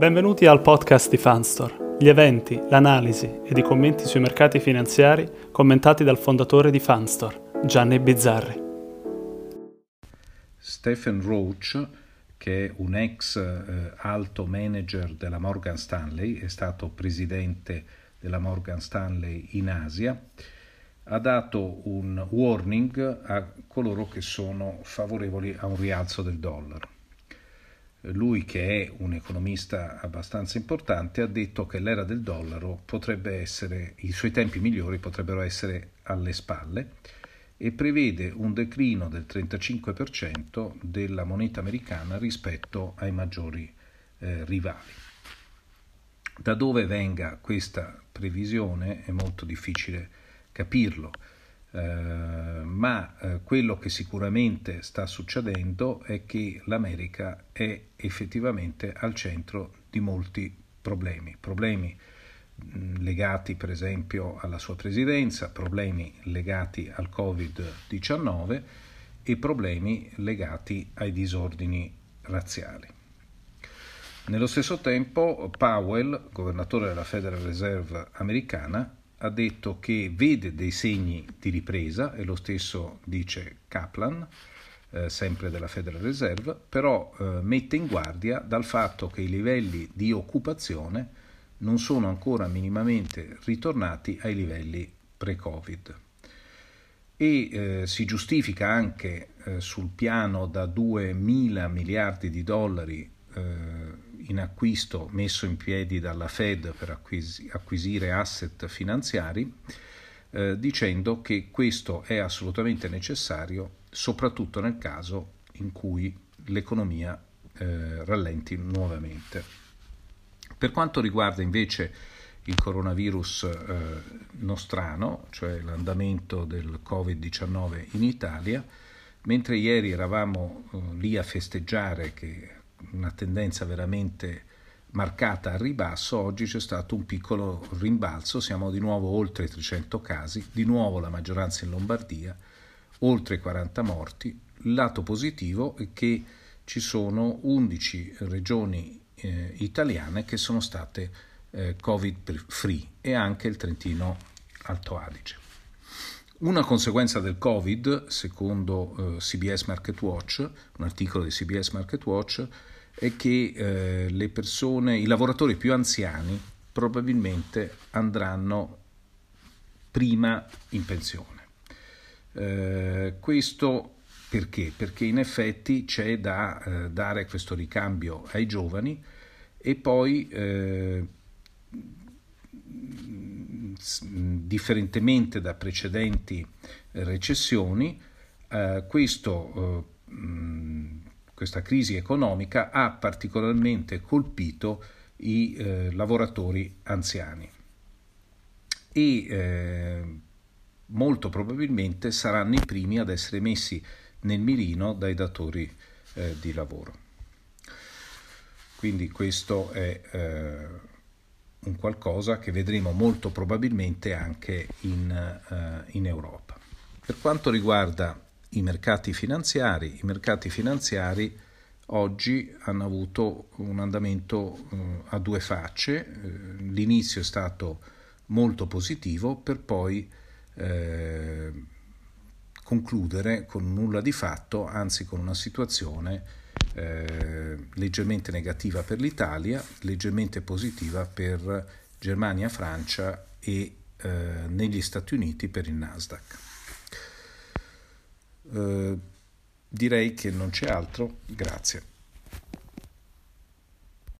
Benvenuti al podcast di Fanstore, gli eventi, l'analisi ed i commenti sui mercati finanziari commentati dal fondatore di Fanstore, Gianni Bizzarri. Stephen Roach, che è un ex eh, alto manager della Morgan Stanley, è stato presidente della Morgan Stanley in Asia, ha dato un warning a coloro che sono favorevoli a un rialzo del dollaro lui che è un economista abbastanza importante ha detto che l'era del dollaro potrebbe essere, i suoi tempi migliori potrebbero essere alle spalle e prevede un declino del 35% della moneta americana rispetto ai maggiori eh, rivali. Da dove venga questa previsione è molto difficile capirlo. Eh, ma eh, quello che sicuramente sta succedendo è che l'America è effettivamente al centro di molti problemi, problemi mh, legati per esempio alla sua presidenza, problemi legati al Covid-19 e problemi legati ai disordini razziali. Nello stesso tempo Powell, governatore della Federal Reserve americana, ha detto che vede dei segni di ripresa, e lo stesso dice Kaplan, eh, sempre della Federal Reserve, però eh, mette in guardia dal fatto che i livelli di occupazione non sono ancora minimamente ritornati ai livelli pre-Covid. E eh, si giustifica anche eh, sul piano da 2 mila miliardi di dollari eh, in acquisto messo in piedi dalla Fed per acquisire asset finanziari, eh, dicendo che questo è assolutamente necessario, soprattutto nel caso in cui l'economia eh, rallenti nuovamente. Per quanto riguarda invece il coronavirus eh, nostrano, cioè l'andamento del Covid-19 in Italia, mentre ieri eravamo eh, lì a festeggiare che una tendenza veramente marcata al ribasso, oggi c'è stato un piccolo rimbalzo, siamo di nuovo oltre i 300 casi, di nuovo la maggioranza in Lombardia, oltre 40 morti. Il lato positivo è che ci sono 11 regioni eh, italiane che sono state eh, covid free e anche il Trentino Alto Adige. Una conseguenza del Covid, secondo eh, CBS Market Watch, un articolo di CBS Market Watch, è che eh, persone, i lavoratori più anziani probabilmente andranno prima in pensione. Eh, questo perché? Perché in effetti c'è da eh, dare questo ricambio ai giovani e poi eh, differentemente da precedenti recessioni, eh, questo, eh, questa crisi economica ha particolarmente colpito i eh, lavoratori anziani e eh, molto probabilmente saranno i primi ad essere messi nel mirino dai datori eh, di lavoro. Quindi questo è eh, un qualcosa che vedremo molto probabilmente anche in, uh, in Europa. Per quanto riguarda i mercati finanziari, i mercati finanziari oggi hanno avuto un andamento uh, a due facce. Uh, l'inizio è stato molto positivo per poi eh, concludere con nulla di fatto, anzi con una situazione eh, leggermente negativa per l'Italia, leggermente positiva per Germania, Francia e eh, negli Stati Uniti per il Nasdaq. Eh, direi che non c'è altro, grazie.